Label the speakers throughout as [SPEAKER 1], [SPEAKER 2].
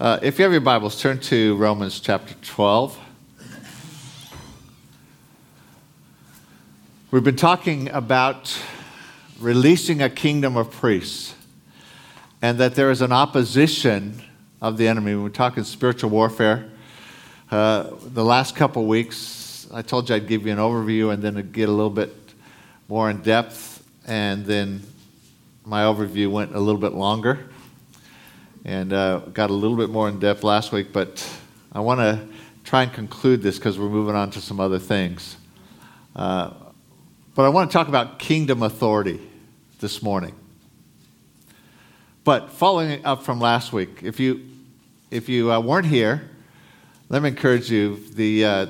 [SPEAKER 1] Uh, if you have your Bibles, turn to Romans chapter 12. We've been talking about releasing a kingdom of priests and that there is an opposition of the enemy. We're talking spiritual warfare. Uh, the last couple weeks, I told you I'd give you an overview and then get a little bit more in depth, and then my overview went a little bit longer and uh, got a little bit more in depth last week, but I want to try and conclude this because we're moving on to some other things. Uh, but I want to talk about kingdom authority this morning. But following up from last week, if you if you uh, weren't here, let me encourage you. The uh,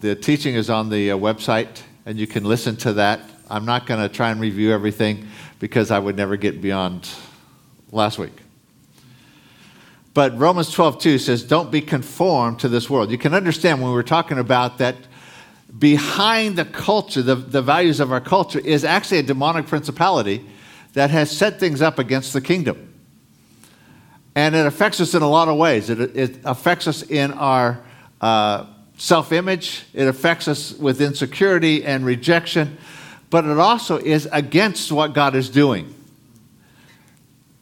[SPEAKER 1] the teaching is on the uh, website, and you can listen to that. I'm not going to try and review everything because I would never get beyond last week. But Romans 12:2 says, "Don't be conformed to this world." You can understand when we're talking about that behind the culture, the, the values of our culture, is actually a demonic principality that has set things up against the kingdom. And it affects us in a lot of ways. It, it affects us in our uh, self image, it affects us with insecurity and rejection, but it also is against what God is doing.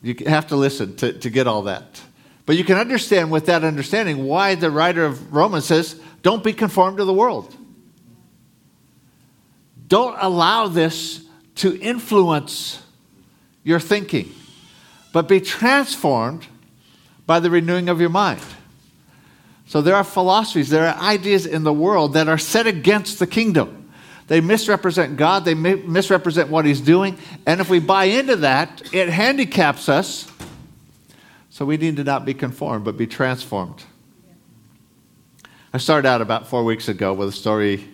[SPEAKER 1] You have to listen to, to get all that. But you can understand with that understanding why the writer of Romans says, don't be conformed to the world. Don't allow this to influence your thinking, but be transformed by the renewing of your mind. So there are philosophies, there are ideas in the world that are set against the kingdom. They misrepresent God, they misrepresent what He's doing, and if we buy into that, it handicaps us. So we need to not be conformed, but be transformed. I started out about four weeks ago with a story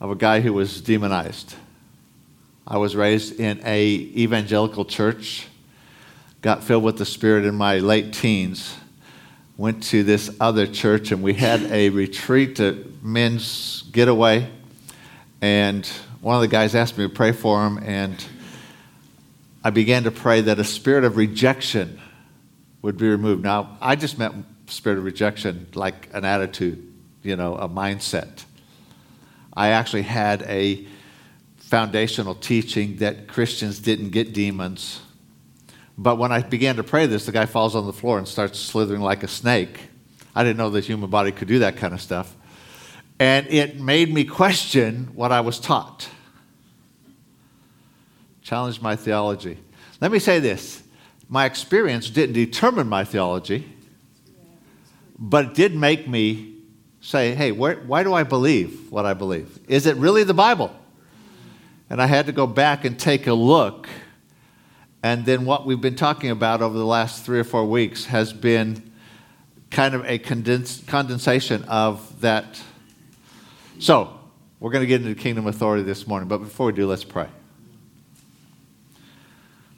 [SPEAKER 1] of a guy who was demonized. I was raised in a evangelical church, got filled with the Spirit in my late teens, went to this other church, and we had a retreat, a men's getaway. And one of the guys asked me to pray for him, and I began to pray that a spirit of rejection would be removed. Now, I just meant spirit of rejection like an attitude, you know, a mindset. I actually had a foundational teaching that Christians didn't get demons. But when I began to pray this, the guy falls on the floor and starts slithering like a snake. I didn't know the human body could do that kind of stuff. And it made me question what I was taught. Challenged my theology. Let me say this my experience didn't determine my theology, but it did make me say, hey, where, why do I believe what I believe? Is it really the Bible? And I had to go back and take a look. And then what we've been talking about over the last three or four weeks has been kind of a condens- condensation of that. So, we're going to get into kingdom authority this morning. But before we do, let's pray.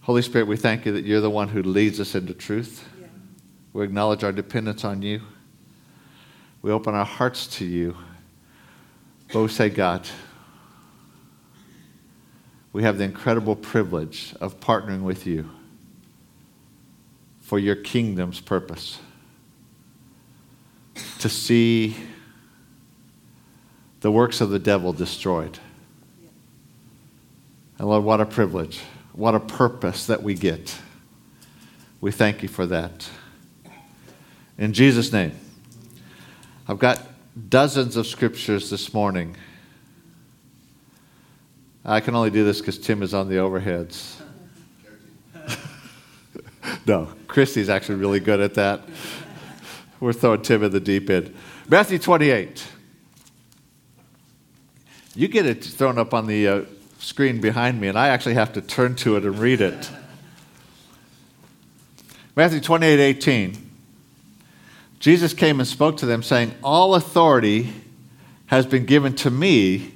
[SPEAKER 1] Holy Spirit, we thank you that you're the one who leads us into truth. Yeah. We acknowledge our dependence on you. We open our hearts to you. But we say, God, we have the incredible privilege of partnering with you for your kingdom's purpose. To see the works of the devil destroyed. And Lord, what a privilege, what a purpose that we get. We thank you for that. In Jesus' name. I've got dozens of scriptures this morning. I can only do this because Tim is on the overheads. no, Christy's actually really good at that. We're throwing Tim in the deep end. Matthew 28. You get it thrown up on the uh, screen behind me, and I actually have to turn to it and read it. Matthew 28 18. Jesus came and spoke to them, saying, All authority has been given to me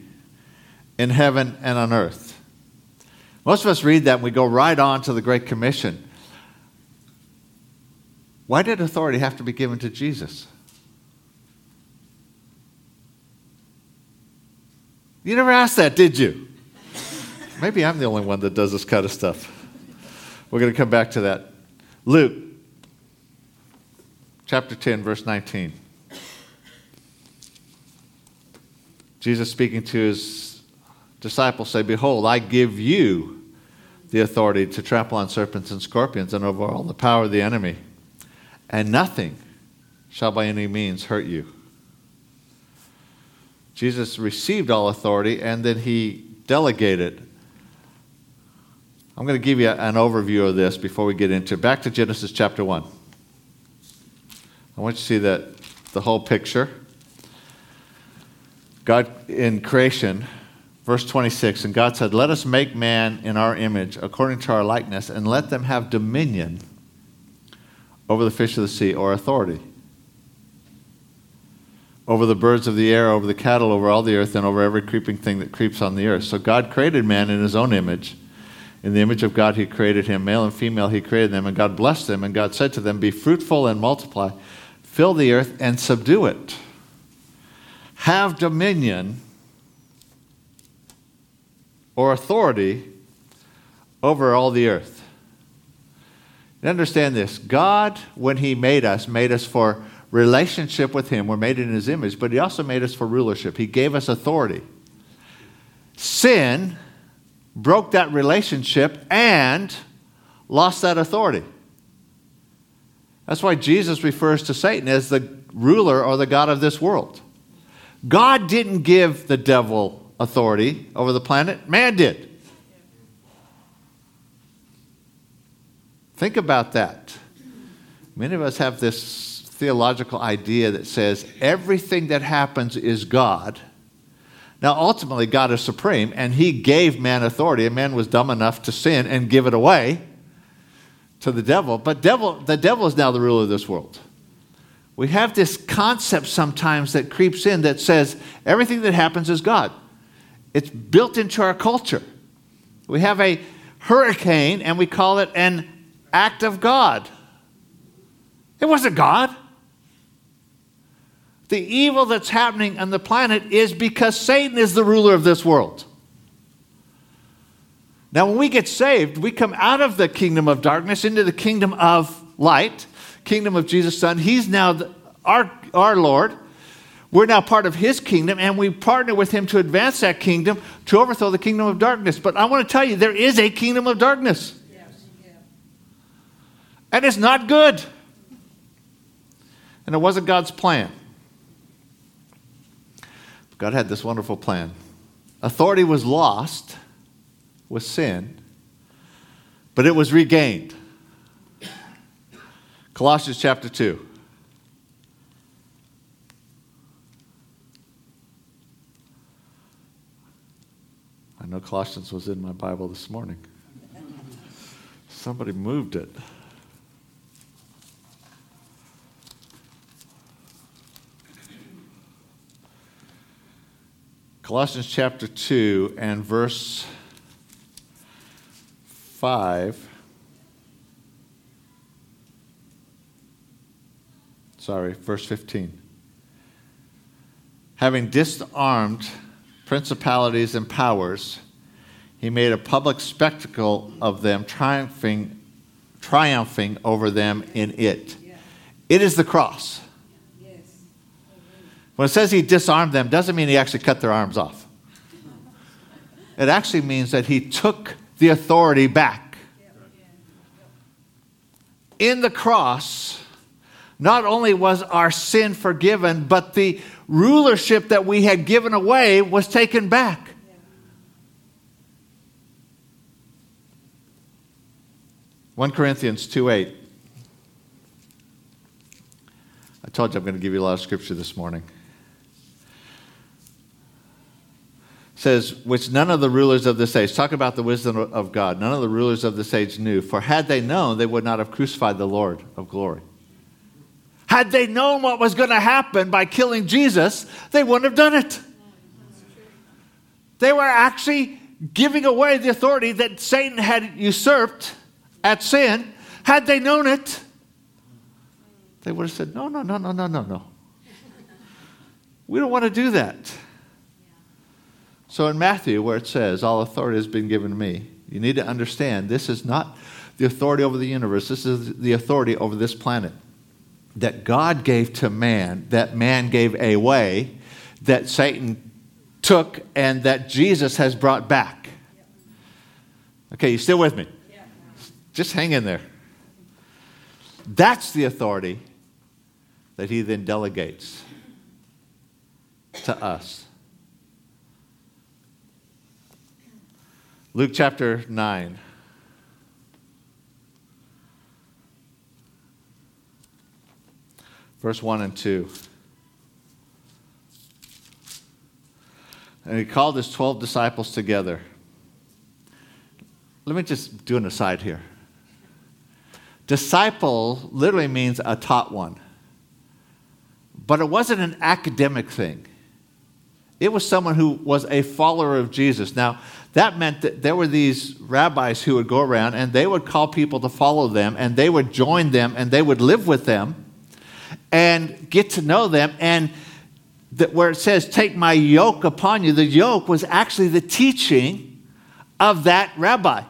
[SPEAKER 1] in heaven and on earth. Most of us read that and we go right on to the Great Commission. Why did authority have to be given to Jesus? You never asked that, did you? Maybe I'm the only one that does this kind of stuff. We're going to come back to that. Luke chapter 10, verse 19. Jesus speaking to his disciples say, Behold, I give you the authority to trample on serpents and scorpions and over all the power of the enemy, and nothing shall by any means hurt you. Jesus received all authority and then he delegated. I'm going to give you an overview of this before we get into back to Genesis chapter 1. I want you to see that the whole picture. God in creation, verse 26, and God said, Let us make man in our image, according to our likeness, and let them have dominion over the fish of the sea or authority, over the birds of the air, over the cattle, over all the earth, and over every creeping thing that creeps on the earth. So God created man in his own image. In the image of God, he created him. Male and female, he created them. And God blessed them. And God said to them, Be fruitful and multiply, fill the earth and subdue it have dominion or authority over all the earth. And understand this God, when He made us, made us for relationship with Him. We're made in His image, but He also made us for rulership. He gave us authority. Sin broke that relationship and lost that authority. That's why Jesus refers to Satan as the ruler or the God of this world. God didn't give the devil authority over the planet, man did. Think about that. Many of us have this theological idea that says everything that happens is God. Now, ultimately, God is supreme, and He gave man authority, and man was dumb enough to sin and give it away to the devil. But devil, the devil is now the ruler of this world we have this concept sometimes that creeps in that says everything that happens is God. It's built into our culture. We have a hurricane and we call it an act of God. It wasn't God. The evil that's happening on the planet is because Satan is the ruler of this world. Now, when we get saved, we come out of the kingdom of darkness into the kingdom of light kingdom of Jesus' Son. He's now the, our, our Lord. We're now part of his kingdom, and we partner with him to advance that kingdom to overthrow the kingdom of darkness. But I want to tell you, there is a kingdom of darkness. Yes. And it's not good. And it wasn't God's plan. God had this wonderful plan. Authority was lost with sin, but it was regained. Colossians chapter 2. I know Colossians was in my Bible this morning. Somebody moved it. Colossians chapter 2 and verse 5. sorry, verse 15. Having disarmed principalities and powers, he made a public spectacle of them, triumphing, triumphing over them in it. It is the cross. When it says he disarmed them, doesn't mean he actually cut their arms off. It actually means that he took the authority back. In the cross, not only was our sin forgiven, but the rulership that we had given away was taken back. One Corinthians two eight. I told you I'm going to give you a lot of scripture this morning. Says, which none of the rulers of this age, talk about the wisdom of God, none of the rulers of this age knew, for had they known, they would not have crucified the Lord of glory. Had they known what was going to happen by killing Jesus, they wouldn't have done it. They were actually giving away the authority that Satan had usurped at sin. Had they known it, they would have said, No, no, no, no, no, no, no. We don't want to do that. So in Matthew, where it says, All authority has been given to me, you need to understand this is not the authority over the universe, this is the authority over this planet. that God gave to man, that man gave away, that Satan took, and that Jesus has brought back. Okay, you still with me? Just hang in there. That's the authority that he then delegates to us. Luke chapter 9. Verse 1 and 2. And he called his 12 disciples together. Let me just do an aside here. Disciple literally means a taught one. But it wasn't an academic thing. It was someone who was a follower of Jesus. Now, that meant that there were these rabbis who would go around and they would call people to follow them and they would join them and they would live with them and get to know them. And that where it says, Take my yoke upon you, the yoke was actually the teaching of that rabbi.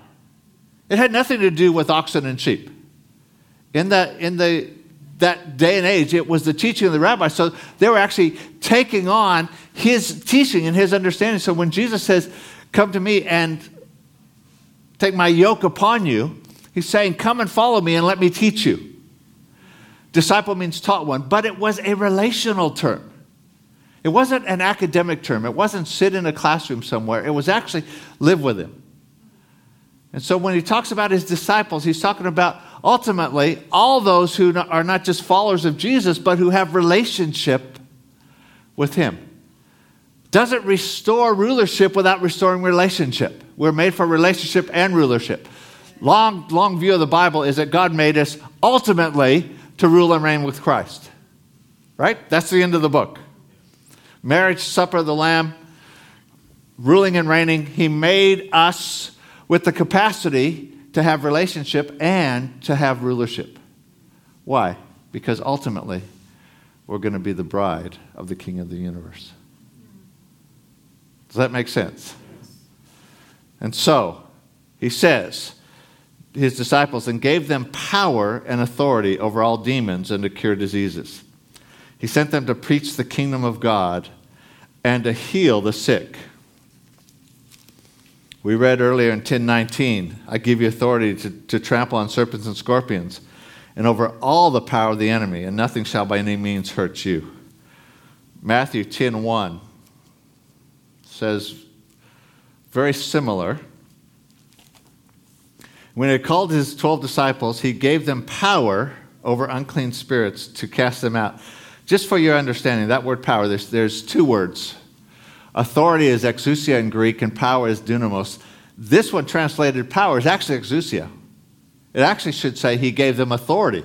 [SPEAKER 1] It had nothing to do with oxen and sheep. In the, in the that day and age, it was the teaching of the rabbi. So they were actually taking on his teaching and his understanding. So when Jesus says, Come to me and take my yoke upon you, he's saying, Come and follow me and let me teach you. Disciple means taught one, but it was a relational term. It wasn't an academic term. It wasn't sit in a classroom somewhere. It was actually live with him. And so when he talks about his disciples, he's talking about ultimately all those who are not just followers of Jesus, but who have relationship with him. Doesn't restore rulership without restoring relationship. We're made for relationship and rulership. Long, long view of the Bible is that God made us ultimately to rule and reign with Christ. Right? That's the end of the book. Marriage, supper of the Lamb, ruling and reigning. He made us with the capacity to have relationship and to have rulership. Why? Because ultimately, we're going to be the bride of the King of the universe. Does that make sense? And so, he says, his disciples, and gave them power and authority over all demons and to cure diseases. He sent them to preach the kingdom of God and to heal the sick. We read earlier in 1019, I give you authority to, to trample on serpents and scorpions and over all the power of the enemy, and nothing shall by any means hurt you. Matthew 10:1 says very similar. When he called his 12 disciples, he gave them power over unclean spirits to cast them out. Just for your understanding, that word power, there's, there's two words. Authority is exousia in Greek, and power is dunamis. This one translated power is actually exousia. It actually should say he gave them authority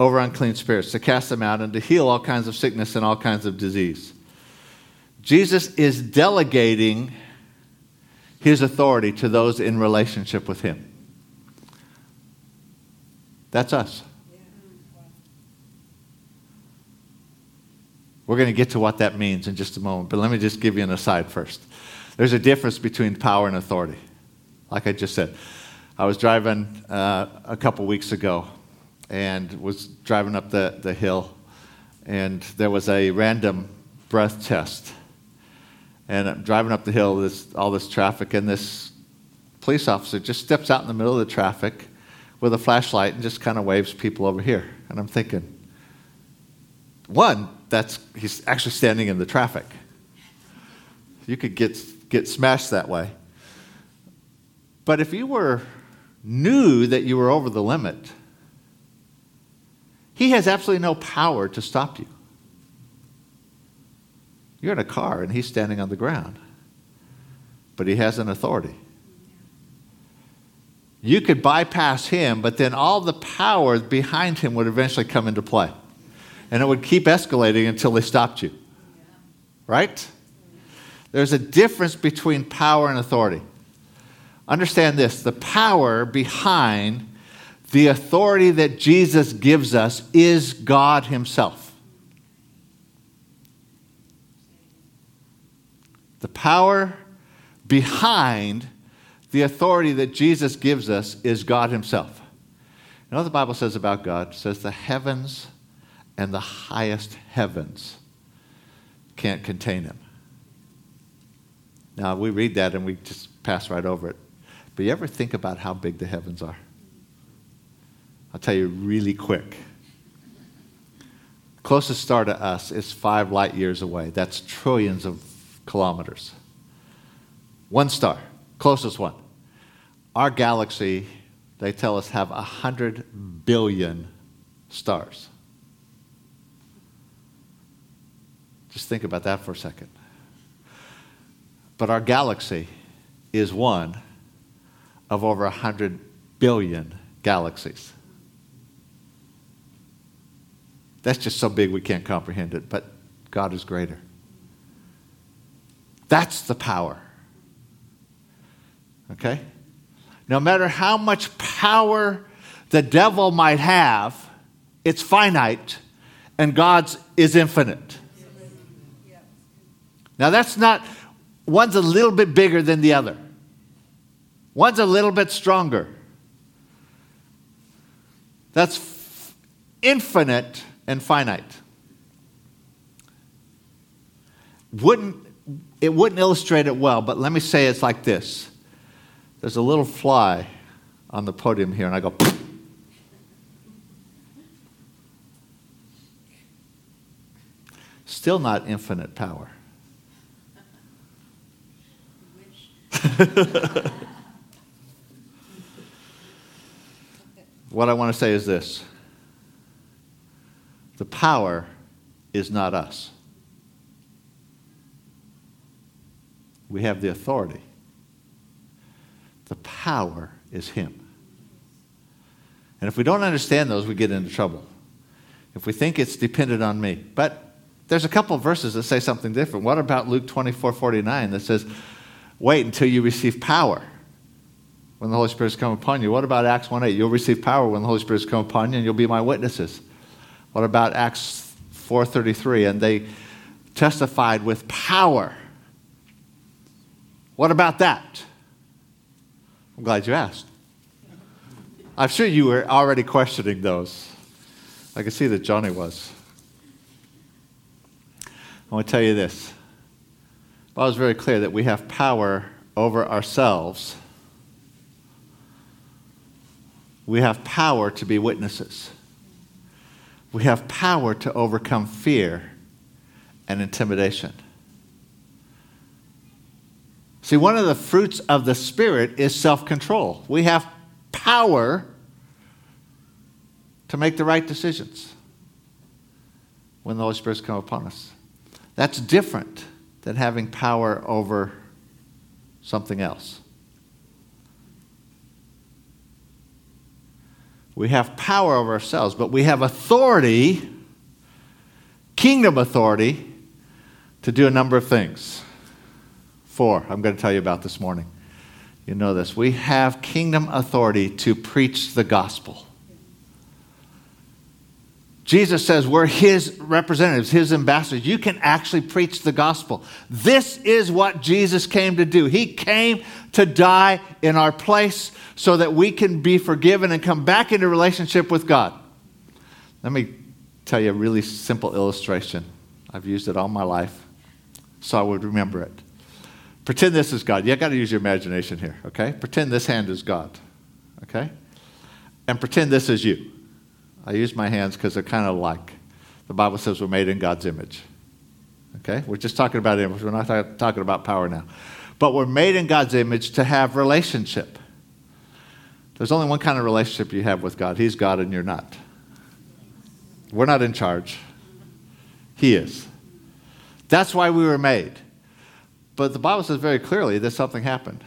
[SPEAKER 1] over unclean spirits to cast them out and to heal all kinds of sickness and all kinds of disease. Jesus is delegating his authority to those in relationship with him. That's us. We're going to get to what that means in just a moment, but let me just give you an aside first. There's a difference between power and authority. Like I just said, I was driving uh, a couple weeks ago and was driving up the, the hill, and there was a random breath test and I'm driving up the hill, this, all this traffic, and this police officer just steps out in the middle of the traffic with a flashlight and just kind of waves people over here. And I'm thinking, one, that's he's actually standing in the traffic. You could get get smashed that way. But if you were knew that you were over the limit, he has absolutely no power to stop you. You're in a car and he's standing on the ground, but he has an authority. You could bypass him, but then all the power behind him would eventually come into play. And it would keep escalating until they stopped you. Right? There's a difference between power and authority. Understand this the power behind the authority that Jesus gives us is God Himself. The power behind the authority that Jesus gives us is God Himself. You know what the Bible says about God? It says the heavens and the highest heavens can't contain him. Now, we read that and we just pass right over it. But you ever think about how big the heavens are? I'll tell you really quick. Closest star to us is five light years away. That's trillions of kilometers. One star, closest one. Our galaxy, they tell us, have 100 billion stars. Just think about that for a second. But our galaxy is one of over 100 billion galaxies. That's just so big we can't comprehend it, but God is greater. That's the power. Okay? No matter how much power the devil might have, it's finite, and God's is infinite. Now, that's not, one's a little bit bigger than the other, one's a little bit stronger. That's f- infinite and finite. Wouldn't, it wouldn't illustrate it well, but let me say it's like this. There's a little fly on the podium here, and I go, still not infinite power. what I want to say is this. The power is not us, we have the authority. The power is Him. And if we don't understand those, we get into trouble. If we think it's dependent on me. But there's a couple verses that say something different. What about Luke 24 49 that says, wait until you receive power when the Holy Spirit has come upon you? What about Acts 1 8? You'll receive power when the Holy Spirit has come upon you and you'll be my witnesses. What about Acts 4:33 and they testified with power? What about that? I'm glad you asked. I'm sure you were already questioning those. I can see that Johnny was. I want to tell you this. Paul is very clear that we have power over ourselves. We have power to be witnesses. We have power to overcome fear and intimidation. See, one of the fruits of the Spirit is self control. We have power to make the right decisions when the Holy Spirit's come upon us. That's different than having power over something else. We have power over ourselves, but we have authority, kingdom authority, to do a number of things. Four, I'm going to tell you about this morning. You know this. We have kingdom authority to preach the gospel. Jesus says we're his representatives, his ambassadors. You can actually preach the gospel. This is what Jesus came to do. He came to die in our place so that we can be forgiven and come back into relationship with God. Let me tell you a really simple illustration. I've used it all my life, so I would remember it. Pretend this is God. You got to use your imagination here, okay? Pretend this hand is God, okay? And pretend this is you. I use my hands because they're kind of like the Bible says we're made in God's image. Okay? We're just talking about image. We're not talking about power now. But we're made in God's image to have relationship. There's only one kind of relationship you have with God. He's God and you're not. We're not in charge. He is. That's why we were made. But the Bible says very clearly that something happened.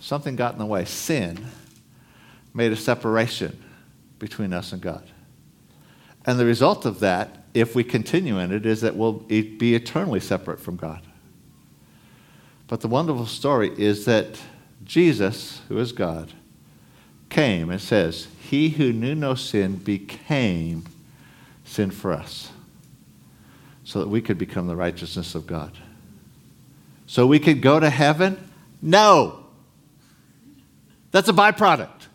[SPEAKER 1] Something got in the way. Sin made a separation between us and God. And the result of that, if we continue in it, is that we'll be eternally separate from God. But the wonderful story is that Jesus, who is God, came and says, He who knew no sin became sin for us, so that we could become the righteousness of God. So we could go to heaven? No. That's a byproduct.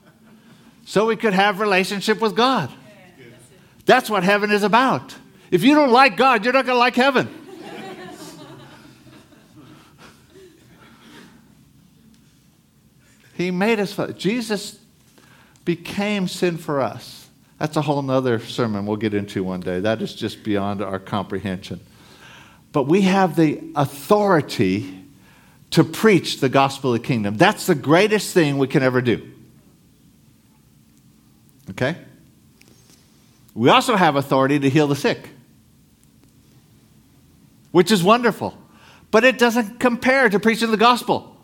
[SPEAKER 1] so we could have relationship with God. That's what heaven is about. If you don't like God, you're not going to like heaven. he made us. Jesus became sin for us. That's a whole other sermon we'll get into one day. That is just beyond our comprehension. But we have the authority to preach the gospel of the kingdom. That's the greatest thing we can ever do. Okay? We also have authority to heal the sick, which is wonderful. But it doesn't compare to preaching the gospel.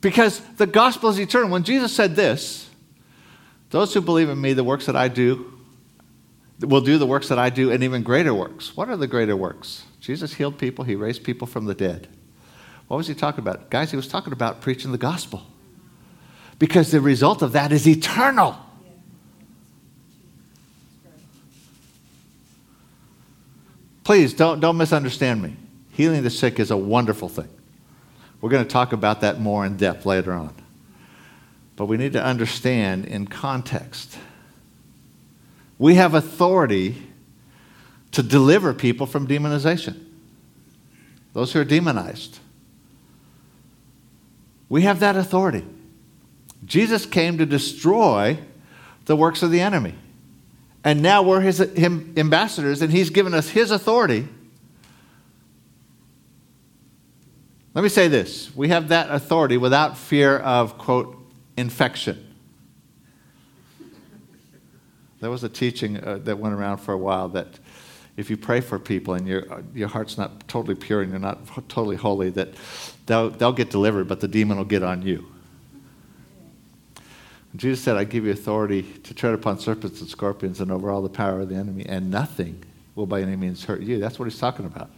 [SPEAKER 1] Because the gospel is eternal. When Jesus said this, those who believe in me, the works that I do, will do the works that I do and even greater works. What are the greater works? Jesus healed people, he raised people from the dead. What was he talking about? Guys, he was talking about preaching the gospel because the result of that is eternal. Please don't, don't misunderstand me. Healing the sick is a wonderful thing. We're going to talk about that more in depth later on. But we need to understand in context. We have authority to deliver people from demonization, those who are demonized. We have that authority. Jesus came to destroy the works of the enemy. And now we're his him, ambassadors, and he's given us his authority. Let me say this we have that authority without fear of, quote, infection. There was a teaching uh, that went around for a while that if you pray for people and your, your heart's not totally pure and you're not totally holy, that they'll, they'll get delivered, but the demon will get on you. Jesus said, I give you authority to tread upon serpents and scorpions and over all the power of the enemy, and nothing will by any means hurt you. That's what he's talking about.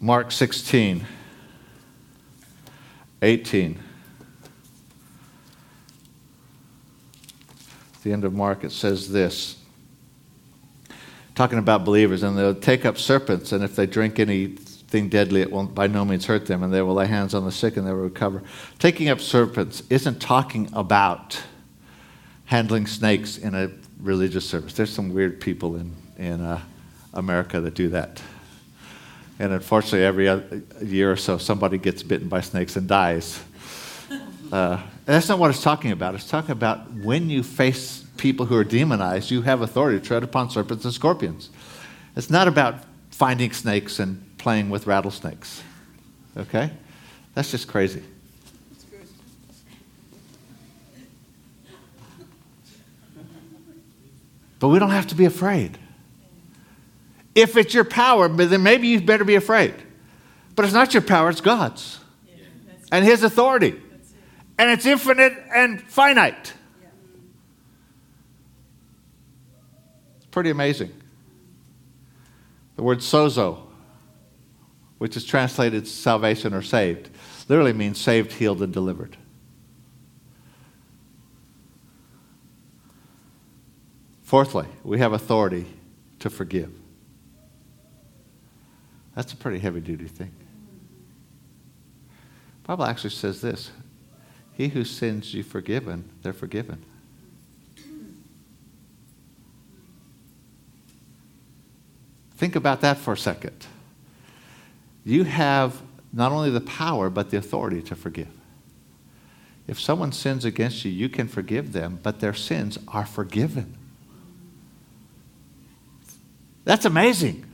[SPEAKER 1] Mark 16, 18. At the end of Mark, it says this talking about believers, and they'll take up serpents, and if they drink anything deadly, it won't by no means hurt them, and they will lay hands on the sick and they will recover. Taking up serpents isn't talking about handling snakes in a religious service. There's some weird people in, in uh, America that do that. And unfortunately, every year or so, somebody gets bitten by snakes and dies. Uh, that's not what it's talking about. It's talking about when you face people who are demonized, you have authority to tread upon serpents and scorpions. It's not about finding snakes and playing with rattlesnakes. Okay? That's just crazy. But we don't have to be afraid. If it's your power, then maybe you better be afraid. But it's not your power, it's God's. Yeah, and His authority. And it's infinite and finite. It's pretty amazing. The word sozo which is translated salvation or saved, literally means saved, healed, and delivered. Fourthly, we have authority to forgive. That's a pretty heavy duty thing. The Bible actually says this He who sins you forgiven, they're forgiven. Think about that for a second you have not only the power, but the authority to forgive. If someone sins against you, you can forgive them, but their sins are forgiven. That's amazing.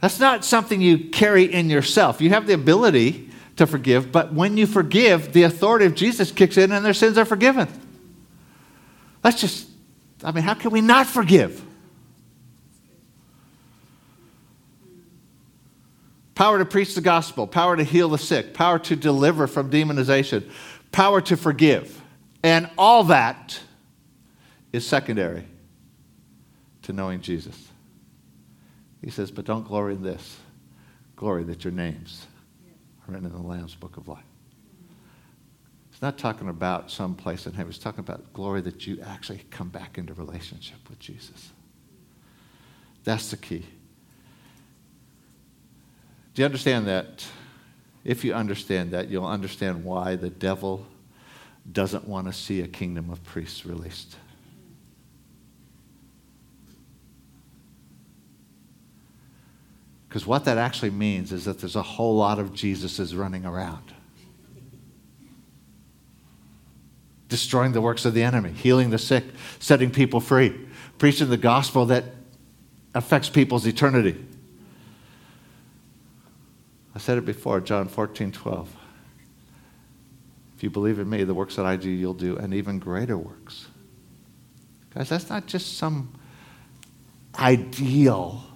[SPEAKER 1] That's not something you carry in yourself. You have the ability to forgive, but when you forgive, the authority of Jesus kicks in and their sins are forgiven. That's just, I mean, how can we not forgive? power to preach the gospel, power to heal the sick, power to deliver from demonization, power to forgive. And all that is secondary to knowing Jesus. He says, but don't glory in this. Glory that your names written in the Lamb's book of life. It's not talking about some place in heaven. He's talking about glory that you actually come back into relationship with Jesus. That's the key. Do you understand that If you understand that, you'll understand why the devil doesn't want to see a kingdom of priests released. Because what that actually means is that there's a whole lot of Jesuses running around, destroying the works of the enemy, healing the sick, setting people free, preaching the gospel that affects people's eternity. I said it before, John 14, 12. If you believe in me, the works that I do, you'll do, and even greater works. Guys, that's not just some ideal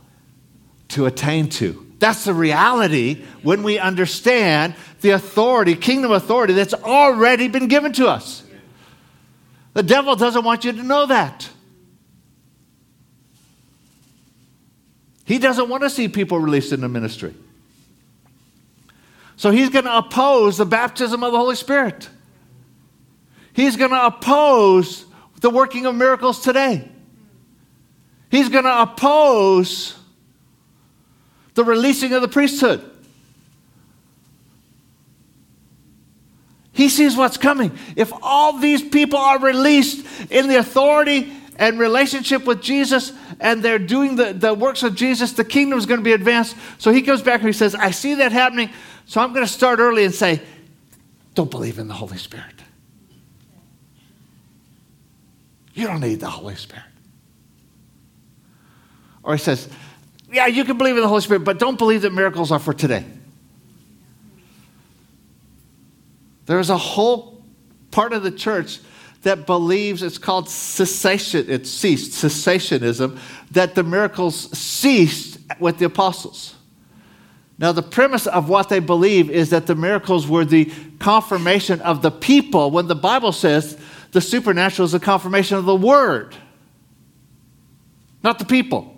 [SPEAKER 1] to attain to. That's the reality when we understand the authority, kingdom authority that's already been given to us. The devil doesn't want you to know that. He doesn't want to see people released into ministry. So he's going to oppose the baptism of the Holy Spirit. He's going to oppose the working of miracles today. He's going to oppose the releasing of the priesthood. He sees what's coming. If all these people are released in the authority and relationship with Jesus and they're doing the, the works of Jesus, the kingdom is going to be advanced. So he comes back and he says, I see that happening. So I'm going to start early and say, don't believe in the Holy Spirit. You don't need the Holy Spirit. Or he says, yeah, you can believe in the Holy Spirit, but don't believe that miracles are for today. There's a whole part of the church that believes it's called cessation, it ceased, cessationism, that the miracles ceased with the apostles. Now, the premise of what they believe is that the miracles were the confirmation of the people, when the Bible says the supernatural is a confirmation of the word, not the people.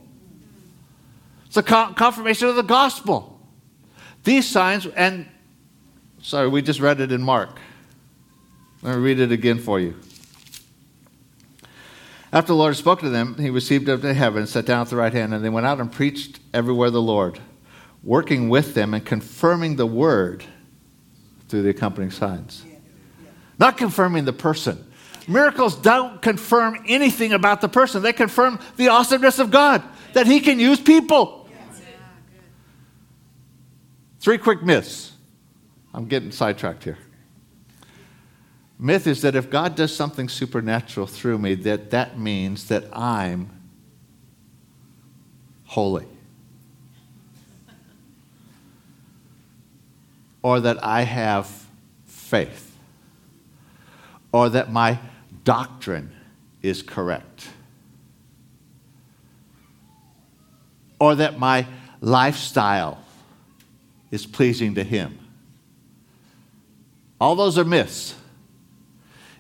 [SPEAKER 1] It's a confirmation of the gospel. These signs, and sorry, we just read it in Mark. Let me read it again for you. After the Lord spoke to them, he received up to heaven, sat down at the right hand, and they went out and preached everywhere the Lord, working with them and confirming the word through the accompanying signs. Not confirming the person. Miracles don't confirm anything about the person, they confirm the awesomeness of God that He can use people. Three quick myths. I'm getting sidetracked here. Myth is that if God does something supernatural through me, that that means that I'm holy. or that I have faith. Or that my doctrine is correct. Or that my lifestyle is pleasing to Him. All those are myths.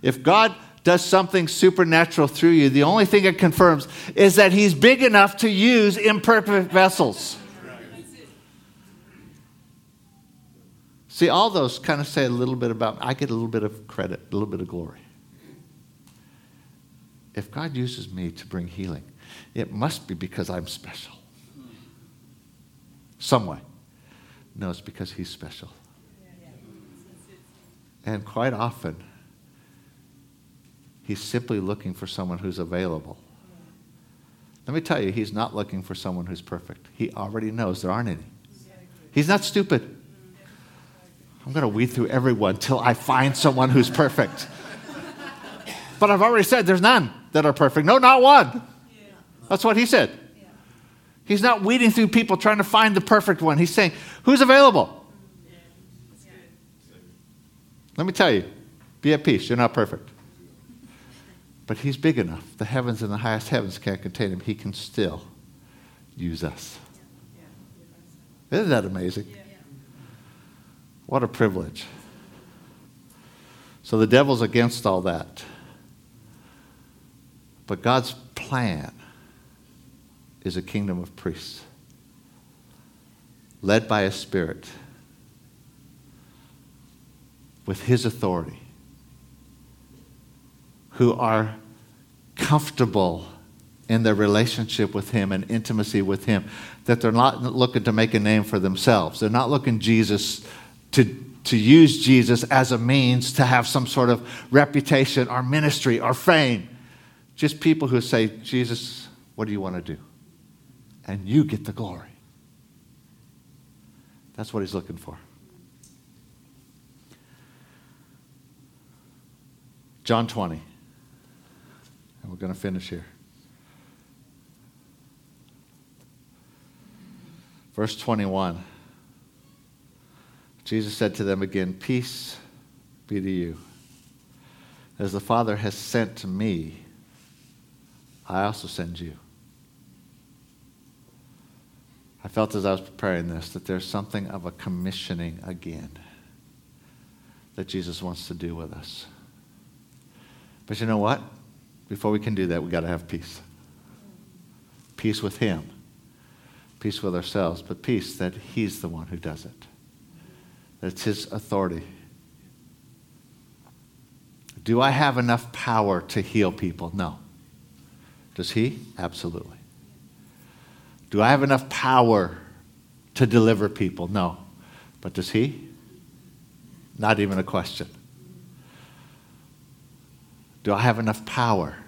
[SPEAKER 1] If God does something supernatural through you, the only thing it confirms is that He's big enough to use imperfect vessels. See, all those kind of say a little bit about, I get a little bit of credit, a little bit of glory. If God uses me to bring healing, it must be because I'm special some way. No, it's because he's special. And quite often, he's simply looking for someone who's available. Let me tell you, he's not looking for someone who's perfect. He already knows there aren't any. He's not stupid. I'm going to weed through everyone till I find someone who's perfect. But I've already said there's none that are perfect. No, not one. That's what he said. He's not weeding through people trying to find the perfect one. He's saying, Who's available? Let me tell you, be at peace. You're not perfect. But He's big enough. The heavens and the highest heavens can't contain Him. He can still use us. Isn't that amazing? What a privilege. So the devil's against all that. But God's plan is a kingdom of priests, led by a spirit with his authority, who are comfortable in their relationship with him and intimacy with him, that they're not looking to make a name for themselves. They're not looking Jesus to, to use Jesus as a means to have some sort of reputation or ministry or fame. Just people who say, Jesus, what do you want to do? And you get the glory. That's what he's looking for. John 20. And we're going to finish here. Verse 21. Jesus said to them again, Peace be to you. As the Father has sent me, I also send you. I felt as I was preparing this that there's something of a commissioning again that Jesus wants to do with us. But you know what? Before we can do that, we've got to have peace. Peace with Him, peace with ourselves, but peace that He's the one who does it. That it's His authority. Do I have enough power to heal people? No. Does He? Absolutely. Do I have enough power to deliver people? No. But does He? Not even a question. Do I have enough power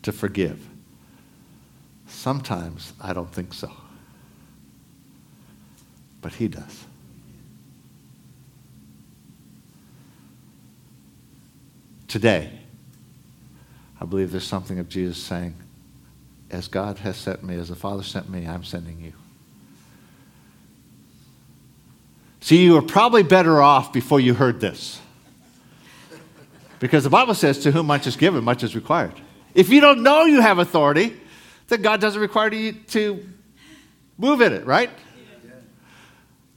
[SPEAKER 1] to forgive? Sometimes I don't think so. But He does. Today, I believe there's something of Jesus saying, as God has sent me, as the Father sent me, I'm sending you. See, you were probably better off before you heard this. Because the Bible says, to whom much is given, much is required. If you don't know you have authority, then God doesn't require you to move in it, right?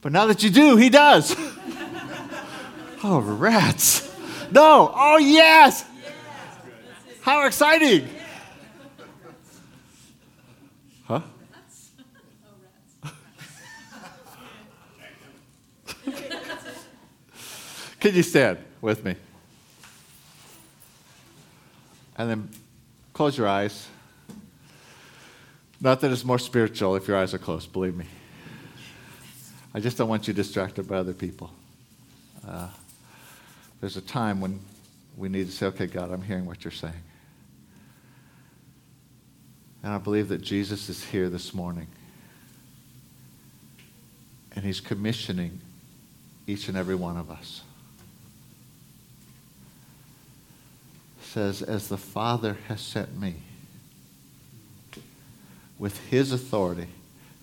[SPEAKER 1] But now that you do, He does. oh, rats. No. Oh, yes. How exciting. Huh? Can you stand with me? And then close your eyes. Not that it's more spiritual if your eyes are closed, believe me. I just don't want you distracted by other people. Uh, there's a time when we need to say, okay, God, I'm hearing what you're saying. And I believe that Jesus is here this morning. And he's commissioning each and every one of us. says, As the Father has sent me, with his authority.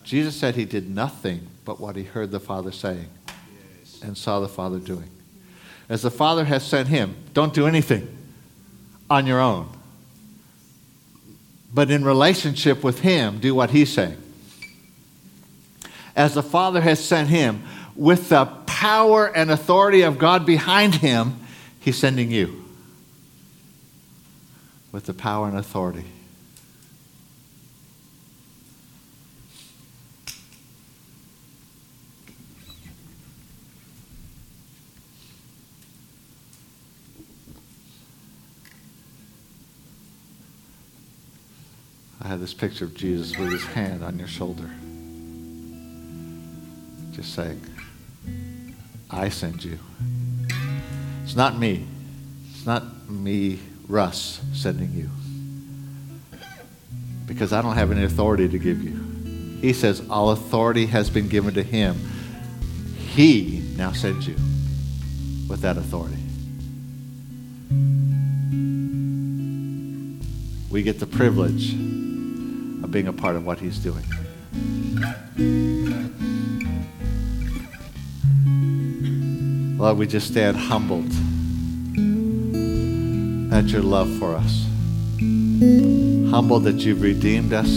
[SPEAKER 1] Jesus said he did nothing but what he heard the Father saying yes. and saw the Father doing. As the Father has sent him, don't do anything on your own. But in relationship with him, do what he's saying. As the Father has sent him, with the power and authority of God behind him, he's sending you with the power and authority. I have this picture of Jesus with his hand on your shoulder. Just saying, I send you. It's not me. It's not me Russ sending you. Because I don't have any authority to give you. He says, All authority has been given to him. He now sends you with that authority. We get the privilege of being a part of what he's doing. Lord, we just stand humbled at your love for us. Humbled that you've redeemed us,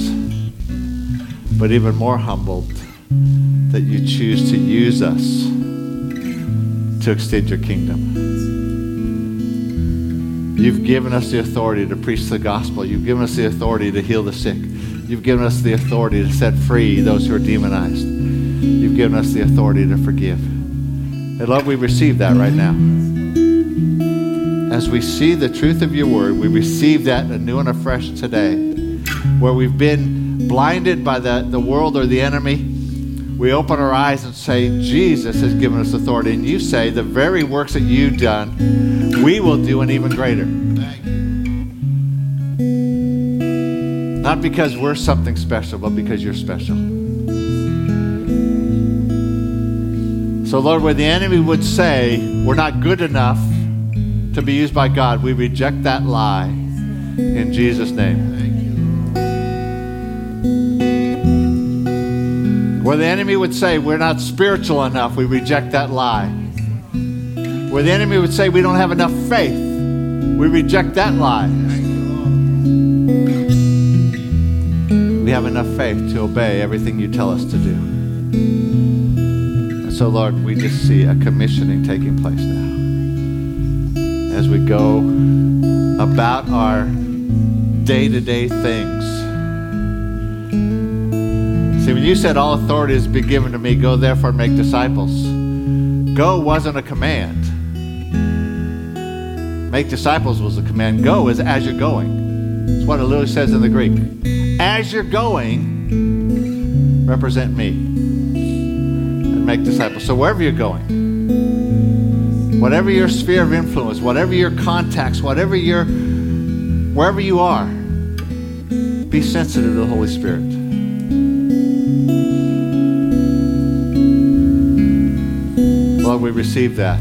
[SPEAKER 1] but even more humbled that you choose to use us to extend your kingdom. You've given us the authority to preach the gospel. You've given us the authority to heal the sick. You've given us the authority to set free those who are demonized. You've given us the authority to forgive. And Lord, we receive that right now as we see the truth of your word, we receive that anew and afresh today. Where we've been blinded by the, the world or the enemy, we open our eyes and say, Jesus has given us authority. And you say, the very works that you've done, we will do an even greater. Not because we're something special, but because you're special. So, Lord, where the enemy would say we're not good enough to be used by God, we reject that lie in Jesus' name. Where the enemy would say we're not spiritual enough, we reject that lie. Where the enemy would say we don't have enough faith, we reject that lie. We have enough faith to obey everything you tell us to do. And so, Lord, we just see a commissioning taking place now as we go about our day to day things. See, when you said all authority has been given to me, go therefore and make disciples, go wasn't a command. Make disciples was a command. Go is as you're going. It's what it literally says in the Greek. As you're going, represent me and make disciples. So wherever you're going, whatever your sphere of influence, whatever your contacts, whatever your, wherever you are, be sensitive to the Holy Spirit. Lord, we receive that.